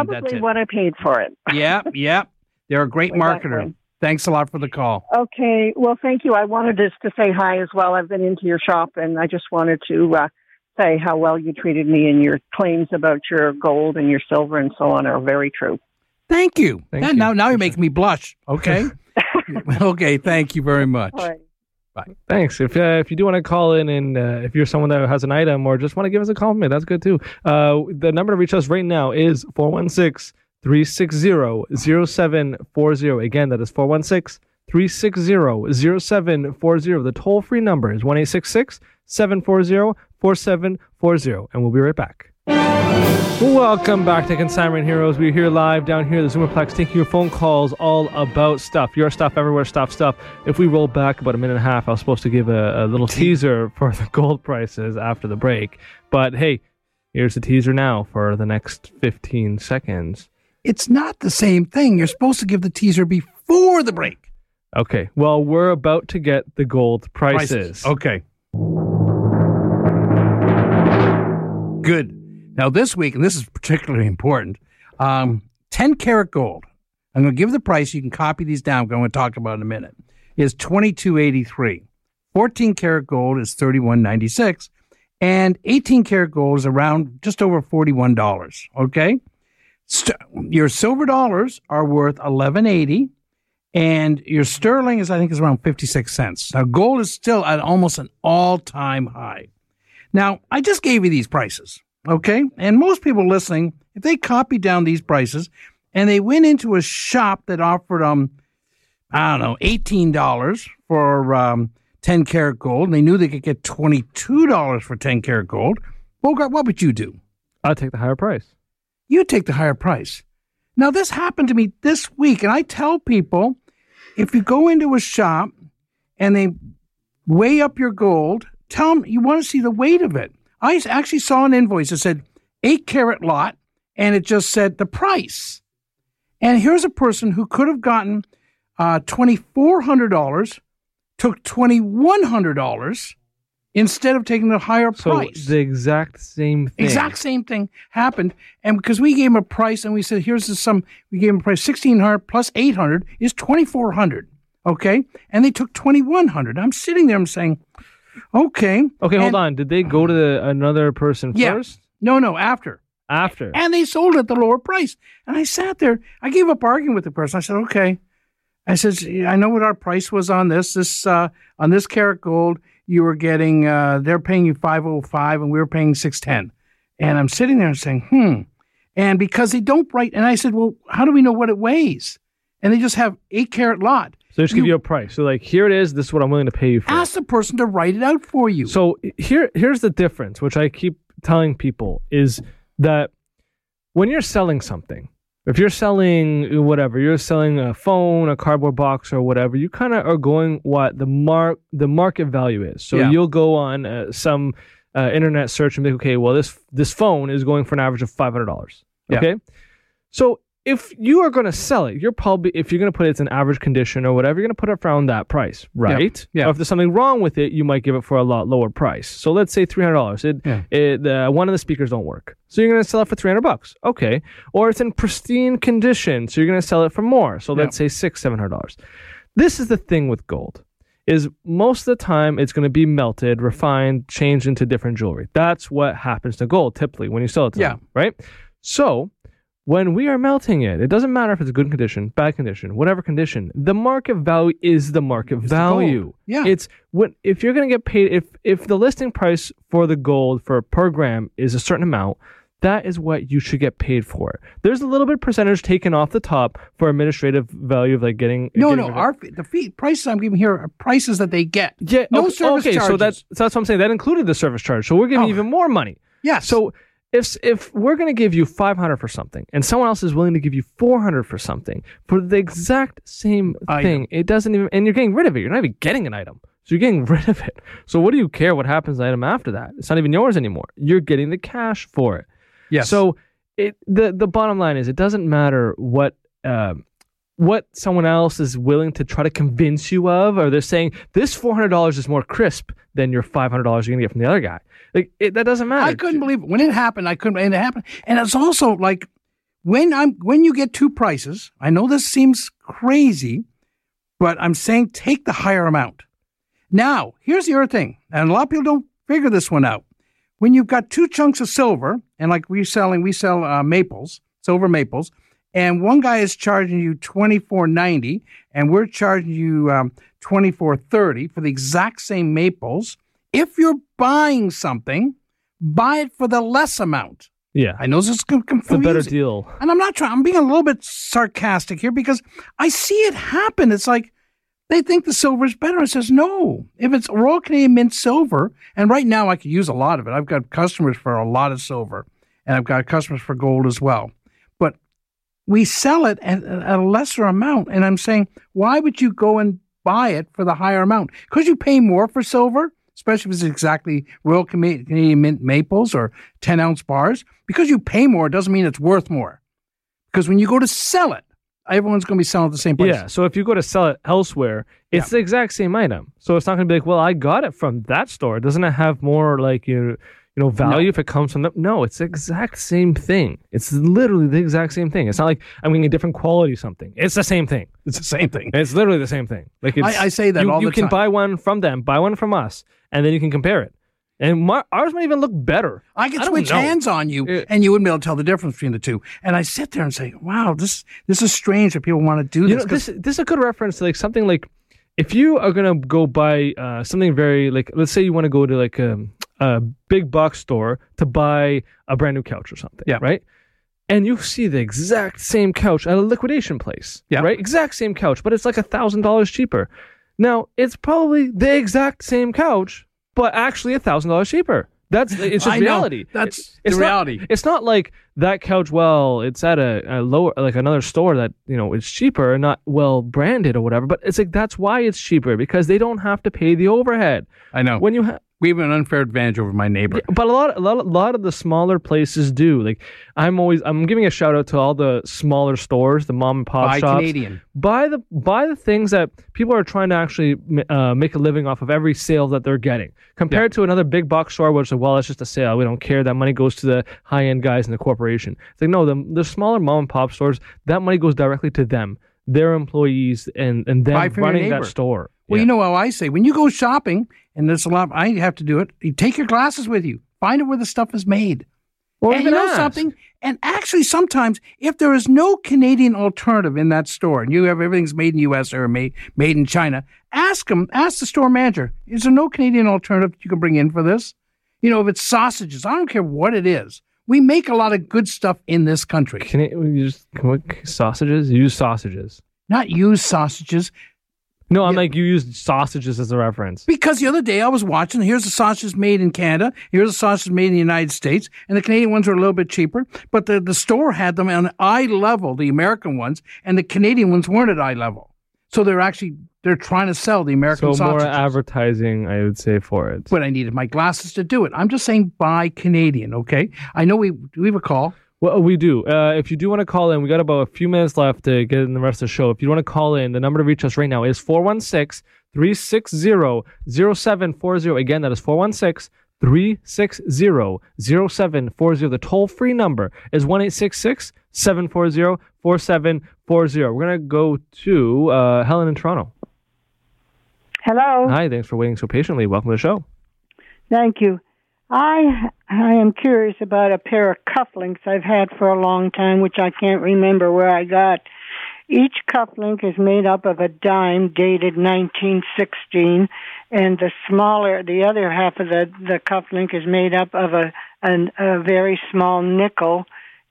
that's Probably it. what I paid for it. yeah, yeah. They're a great marketer. Thanks a lot for the call. Okay. Well, thank you. I wanted just to say hi as well. I've been into your shop, and I just wanted to uh, say how well you treated me, and your claims about your gold and your silver and so on are very true. Thank you. Thank That- you. Now, now you're making me blush. Okay. okay. Thank you very much. Right. Thanks. If uh, if you do want to call in and uh, if you're someone that has an item or just want to give us a compliment, that's good too. Uh, the number to reach us right now is 416 360 0740. Again, that is 416 360 0740. The toll free number is 1 740 4740. And we'll be right back. Welcome back to Consignment Heroes. We're here live down here at the Zoomerplex taking your phone calls all about stuff. Your stuff, everywhere, stuff, stuff. If we roll back about a minute and a half, I was supposed to give a, a little teaser for the gold prices after the break. But hey, here's the teaser now for the next 15 seconds. It's not the same thing. You're supposed to give the teaser before the break. Okay, well, we're about to get the gold prices. Okay. Good. Now, this week, and this is particularly important, um, 10 karat gold. I'm going to give the price. You can copy these down. I'm going to talk about in a minute. Is 2283. 14 karat gold is 3196. And 18 karat gold is around just over $41. Okay. St- your silver dollars are worth 1180 and your sterling is I think is around 56 cents. Now gold is still at almost an all-time high. Now, I just gave you these prices, okay? And most people listening, if they copy down these prices and they went into a shop that offered um I don't know, $18 for um 10 karat gold, and they knew they could get $22 for 10 karat gold, Bogart, what would you do? I'd take the higher price. you take the higher price. Now, this happened to me this week, and I tell people if you go into a shop and they weigh up your gold, tell them you want to see the weight of it. I actually saw an invoice that said eight carat lot, and it just said the price. And here's a person who could have gotten uh, twenty four hundred dollars, took twenty one hundred dollars instead of taking the higher price. So the exact same thing. Exact same thing happened, and because we gave him a price, and we said, "Here's the sum." We gave him a price sixteen hundred plus eight hundred is twenty four hundred. Okay, and they took twenty one hundred. I'm sitting there, I'm saying, "Okay, Okay, hold And- on. Did they go to the, another person Yeah. first? No, no, after." After. And they sold it at the lower price. And I sat there. I gave up arguing with the person. I said, "Okay." I said, "I know what our price was on this. This uh, on this carat gold, you were getting. Uh, they're paying you five oh five, and we were paying six ten. And I'm sitting there and saying, "Hmm." And because they don't write, and I said, "Well, how do we know what it weighs?" And they just have eight carat lot. So they just give you a price. So like, here it is. This is what I'm willing to pay you for. Ask the person to write it out for you. So here, here's the difference, which I keep telling people is that when you're selling something, if you're selling whatever, you're selling a phone, a cardboard box, or whatever, you kind of are going what the mark the market value is. So Yeah. you'll go on uh, some uh, internet search and be like, okay, well this this phone is going for an average of five hundred dollars. Yeah. Okay, so if you are going to sell it, you're probably if you're going to put it it's in average condition or whatever, you're going to put it around that price, right? Yeah. Or if there's something wrong with it, you might give it for a lot lower price. So let's say three hundred dollars. It, Yeah. it uh, one of the speakers don't work, so you're going to sell it for three hundred bucks. Okay. Or it's in pristine condition, so you're going to sell it for more. So let's say six seven hundred dollars. This is the thing with gold. Is most of the time it's going to be melted, refined, changed into different jewelry. That's what happens to gold typically when you sell it to Yeah. them, right? So when we are melting it, it doesn't matter if it's good condition, bad condition, whatever condition. The market value is the market the value. gold. Yeah. It's when if you're going to get paid if if the listing price for the gold for per gram is a certain amount, that is what you should get paid for. There's a little bit percentage taken off the top for administrative value of like getting no, getting no, rid our the fee prices I'm giving here are prices that they get. yeah, no okay, service okay, so that's so that's what I'm saying. That included the service charge. So we're giving Oh. even more money. Yes. So if if we're going to give you 500 for something and someone else is willing to give you 400 for something for the exact same thing, it doesn't even and you're getting rid of it. You're not even getting an item. So you're getting rid of it. So what do you care what happens to the item after that? It's not even yours anymore. You're getting the cash for it. yes. So it the the bottom line is it doesn't matter what um, what someone else is willing to try to convince you of, or they're saying this four hundred dollars is more crisp than your five hundred dollars you're gonna get from the other guy. Like it, that doesn't matter. I couldn't believe it when it happened. I couldn't, and it happened. And it's also like when I'm when you get two prices. I know this seems crazy, but I'm saying take the higher amount. Now, here's the other thing, and a lot of people don't figure this one out. When you've got two chunks of silver, and like we're selling, we sell uh, maples, silver maples, and one guy is charging you twenty four ninety, and we're charging you um, twenty four thirty for the exact same maples. If you're buying something, buy it for the less amount. Yeah, I know this is con- it's a better deal. And I'm not trying, I'm being a little bit sarcastic here because I see it happen. It's like they think the silver is better. It says, no, if it's Royal Canadian Mint silver, and right now I could use a lot of it. I've got customers for a lot of silver, and I've got customers for gold as well. But we sell it at, at a lesser amount. And I'm saying, why would you go and buy it for the higher amount? Because you pay more for silver, especially if it's exactly Royal Canadian Mint maples or 10 ounce bars. Because you pay more doesn't mean it's worth more. Because when you go to sell it, everyone's going to be selling at the same price. Yeah, so if you go to sell it elsewhere, it's the exact same item. So it's not going to be like, well, I got it from that store. Doesn't it have more like you you know value if it comes from them? No, it's the exact same thing. It's literally the exact same thing. It's not like I'm getting a different quality something. It's the same thing. It's the same thing. It's literally the same thing. Like it's, I- I say that you, all you the time. You can buy one from them, buy one from us, and then you can compare it. And my, ours might even look better. I could switch know. hands on you, Yeah. and you wouldn't be able to tell the difference between the two. And I sit there and say, "Wow, this this is strange that people want to do You this." this this is a good reference to like something like if you are gonna go buy uh, something very like let's say you want to go to like a, a big box store to buy a brand new couch or something, Yeah. right? And you see the exact same couch at a liquidation place, Yeah. right? Exact same couch, but it's like a thousand dollars cheaper. Now it's probably the exact same couch, but actually a thousand dollars cheaper. That's it's just I know. reality. That's It- the it's reality. Not, it's not like that couch. Well, it's at a, a lower, like another store that you know is cheaper, and not well branded or whatever. But it's like that's why it's cheaper because they don't have to pay the overhead. I know. When you ha- we have an unfair advantage over my neighbor. but a lot, a lot, a lot of the smaller places do. Like I'm always, I'm giving a shout out to all the smaller stores, the mom and pop Buy shops. Canadian. Buy the buy the things that people are trying to actually uh, make a living off of every sale that they're getting. Compared to another big box store, which is well, it's just a sale. We don't care. That money goes to the high end guys in the corporation. It's like no, the the smaller mom and pop stores, that money goes directly to them, their employees, and and them running that store. Well, Yeah. you know how I say when you go shopping, and there's a lot. I have to do it. You take your glasses with you. Find out where the stuff is made. Or and you know ask. something? And actually, sometimes if there is no Canadian alternative in that store, and you have everything's made in U.S. or made made in China, ask them. Ask the store manager: Is there no Canadian alternative you can bring in for this? You know, if it's sausages, I don't care what it is. We make a lot of good stuff in this country. Can it, we use can we, sausages? Use sausages. Not use sausages. No, I'm like you used sausages as a reference. Because the other day I was watching, here's the sausages made in Canada, here's the sausages made in the United States, and the Canadian ones are a little bit cheaper, but the, the store had them on eye level, the American ones, and the Canadian ones weren't at eye level. So they're actually, they're trying to sell the American So more advertising, I would say, for it. but I needed my glasses to do it. I'm just saying buy Canadian, okay? I know we, we have a call? Well, we do. Uh, if you do want to call in, we got about a few minutes left to get in the rest of the show. If you want to call in, the number to reach us right now is 416 360 0740. Again, that is 416 360 0740. The toll free number is 1 740 4740. We're going to go to uh, Helen in Toronto. Hello. Hi, thanks for waiting so patiently. Welcome to the show. Thank you. I I am curious about a pair of cufflinks I've had for a long time, which I can't remember where I got. Each cufflink is made up of a dime dated 1916, and the smaller, the other half of the the cufflink is made up of a an, a very small nickel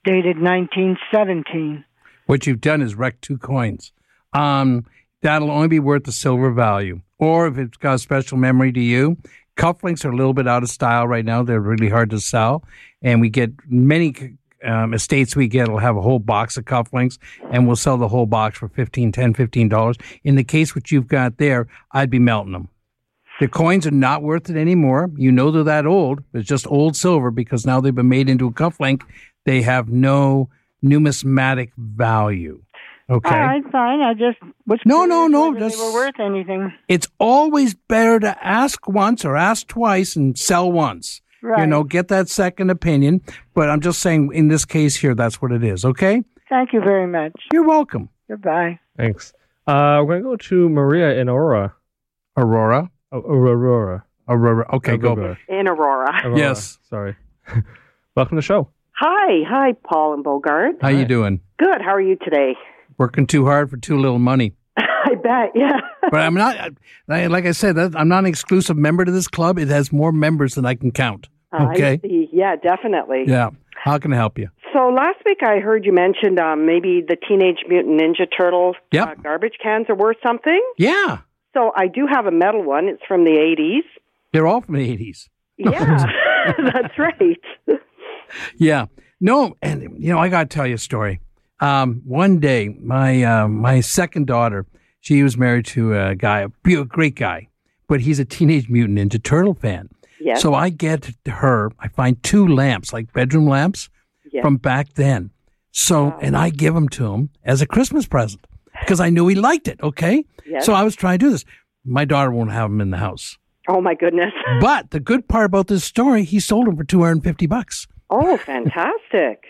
dated 1917. What you've done is wrecked two coins. Um, that'll only be worth the silver value. Or if it's got a special memory to you, cufflinks are a little bit out of style right now. They're really hard to sell. And we get many um, estates we get will have a whole box of cufflinks and we'll sell the whole box for 15 10 $15. In the case which you've got there, I'd be melting them. The coins are not worth it anymore. You know they're that old. It's just old silver because now they've been made into a cufflink. They have no numismatic value. Okay. All right, fine. I just was No, no, no, just- they were worth anything. It's always better to ask once or ask twice and sell once. Right. You know, get that second opinion. But I'm just saying, in this case here, that's what it is. Okay. Thank you very much. You're welcome. Goodbye. Thanks. Uh, we're going to go to Maria in Aurora. Aurora. Aurora. Aurora. Okay, go. In Aurora. Aurora. Yes. Sorry. Welcome to the show. Hi, hi, Paul and Bogart. How you doing? Good. How are you today? Working too hard for too little money. I bet. Yeah. But I'm not. I- Like I said, I'm not an exclusive member to this club. It has more members than I can count. I Okay. see. Yeah, definitely. Yeah. How can I help you? So last week I heard you mentioned um, maybe the Teenage Mutant Ninja Turtles Yep. uh, garbage cans are worth something. Yeah. So I do have a metal one. It's from the 80s. They're all from the 80s. Yeah, that's right. Yeah. No, and you know, I got to tell you a story. Um, one day, my uh, my second daughter, she was married to a guy, a great guy, but he's a Teenage Mutant Ninja Turtle fan. Yes. So I get her, I find two lamps, like bedroom lamps, Yes. from back then. So, and I give them to him as a Christmas present because I knew he liked it. Okay. Yes. So I was trying to do this. My daughter won't have them in the house. Oh my goodness. But the good part about this story, he sold them for 250 bucks. Oh, fantastic.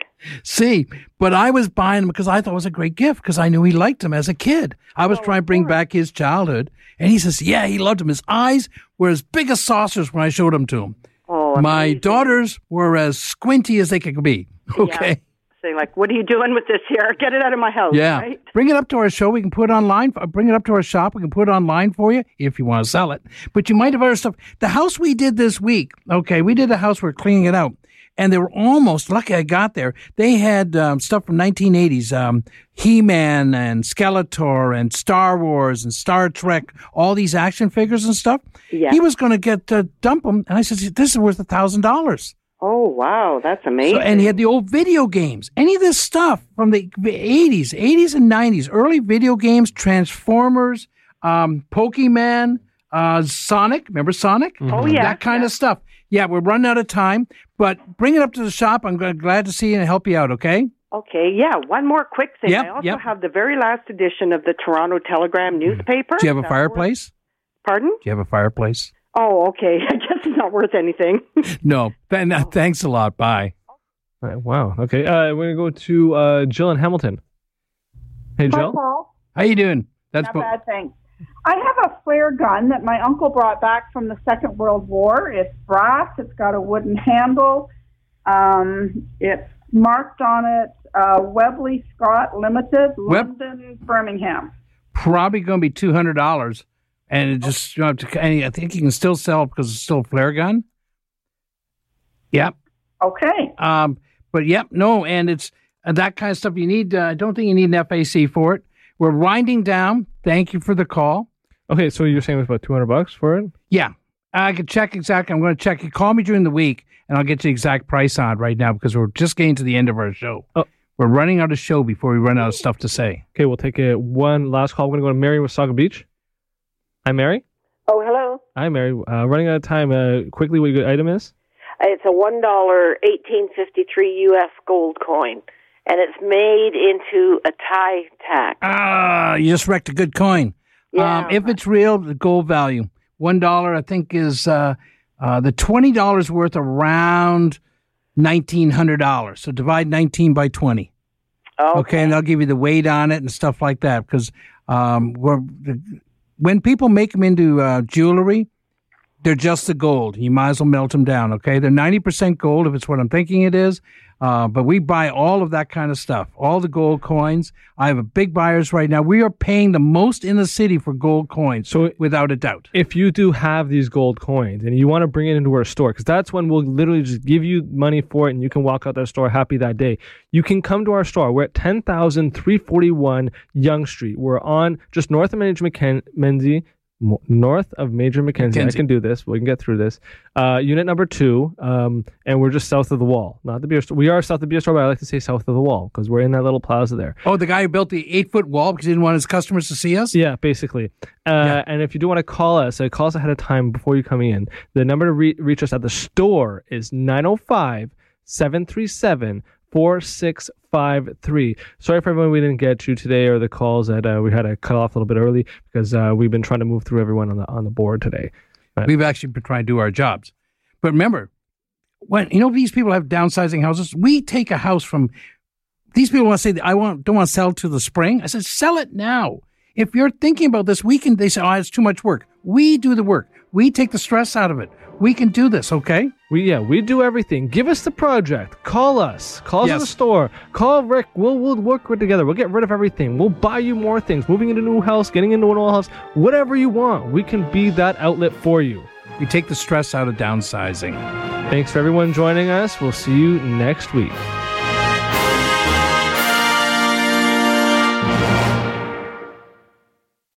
See, but I was buying them because I thought it was a great gift because I knew he liked them as a kid. I was trying to bring back his childhood. And he says, yeah, he loved them. His eyes were as big as saucers when I showed them to him. Oh, My amazing. daughters were as squinty as they could be. Okay. Yeah. Saying like, what are you doing with this here? Get it out of my house. Yeah. Right? Bring it up to our show. We can put it online. uh, Bring it up to our shop. We can put it online for you if you want to sell it. But you might have other stuff. The house we did this week, okay, we did a house. We're cleaning it out. And they were almost lucky I got there. They had um, stuff from 1980s, um, He-Man and Skeletor and Star Wars and Star Trek, all these action figures and stuff. Yeah. He was going to get uh, dump them, and I said, "This is worth a thousand dollars." Oh wow, that's amazing. So, and he had the old video games. Any of this stuff from the 80s, 80s and 90s, early video games, Transformers, um, Pokemon, uh, Sonic. Remember Sonic? Oh, yeah, That kind of stuff. Yeah, we're running out of time, but bring it up to the shop. I'm glad to see you and help you out, okay? Okay, yeah. One more quick thing. Yep, I also yep. have the very last edition of the Toronto Telegram newspaper. Do you have a fireplace? worth- Pardon? Do you have a fireplace? Oh, okay. I guess it's not worth anything. No. Th- no, thanks a lot. Bye. All right, wow. Okay. Uh, we're gonna go to uh, Jill in Hamilton. Hey, Jill. Hi, Jill. Paul. How you doing? That's Not bo- bad, thanks. I have a flare gun that my uncle brought back from the Second World War. It's brass. It's got a wooden handle. Um, it's marked on it uh, Webley Scott Limited, Web- London, Birmingham. probably going to be two hundred dollars, and it just you know, I think you can still sell it because it's still a flare gun. Yep. Okay. Um, but yep, no, and it's uh, that kind of stuff. You need. Uh, I don't think you need an FAC for it. We're winding down. Thank you for the call. Okay, so you're saying it was about 200 bucks for it? Yeah, I can check exactly. I'm going to check. You call me during the week, and I'll get you the exact price on it right now because we're just getting to the end of our show. Oh. We're running out of show before we run out of stuff to say. Okay, we'll take a one last call. We're gonna go to Mary Wasaga Beach. Hi, Mary. Oh, hello. Hi, Mary. Uh, running out of time. Uh, quickly, what your item is? It's a one dollar eighteen fifty three U.S. gold coin, and it's made into a tie tack. Ah, you just wrecked a good coin. Yeah. Um, if it's real, the gold value one dollar, I think, is uh, uh, the twenty dollars worth around nineteen hundred dollars. So divide nineteen by twenty. Okay. and they'll give you the weight on it and stuff like that because um, when people make them into uh, jewelry, they're just the gold. You might as well melt them down. Okay, they're ninety percent gold if it's what I'm thinking it is. Uh, but we buy all of that kind of stuff, all the gold coins. I have a big buyers right now. We are paying the most in the city for gold coins, So without a doubt. if you do have these gold coins and you want to bring it into our store, because that's when we'll literally just give you money for it and you can walk out that store happy that day. You can come to our store. We're at 10,341 Yonge Street. We're on just north of Mackenzie. North of Major Mackenzie. I can do this. We can get through this. Uh, unit number two, um, and we're just south of the wall. Not the beer store. We are south of the beer store, but I like to say south of the wall because we're in that little plaza there. Oh, the guy who built the eight foot wall because he didn't want his customers to see us. Yeah, basically. Uh, And if you do want to call us, uh, call us ahead of time before you come in. The number to re- reach us at the store is 905 737 4653. Sorry for everyone we didn't get to today or the calls that uh, we had to cut off a little bit early because uh, we've been trying to move through everyone on the on the board today. We've actually been trying to do our jobs. But remember, when you know these people have downsizing houses, we take a house from these people want to say I want don't want to sell to the spring. I said sell it now. If you're thinking about this, we can they say, Oh, it's too much work. We do the work. We take the stress out of it. We can do this, okay? We yeah, we do everything. Give us the project. Call us. Call us at the store. Call Rick. We'll we'll work together. We'll get rid of everything. We'll buy you more things. Moving into a new house, getting into an old house, whatever you want. We can be that outlet for you. We take the stress out of downsizing. Thanks for everyone joining us. We'll see you next week.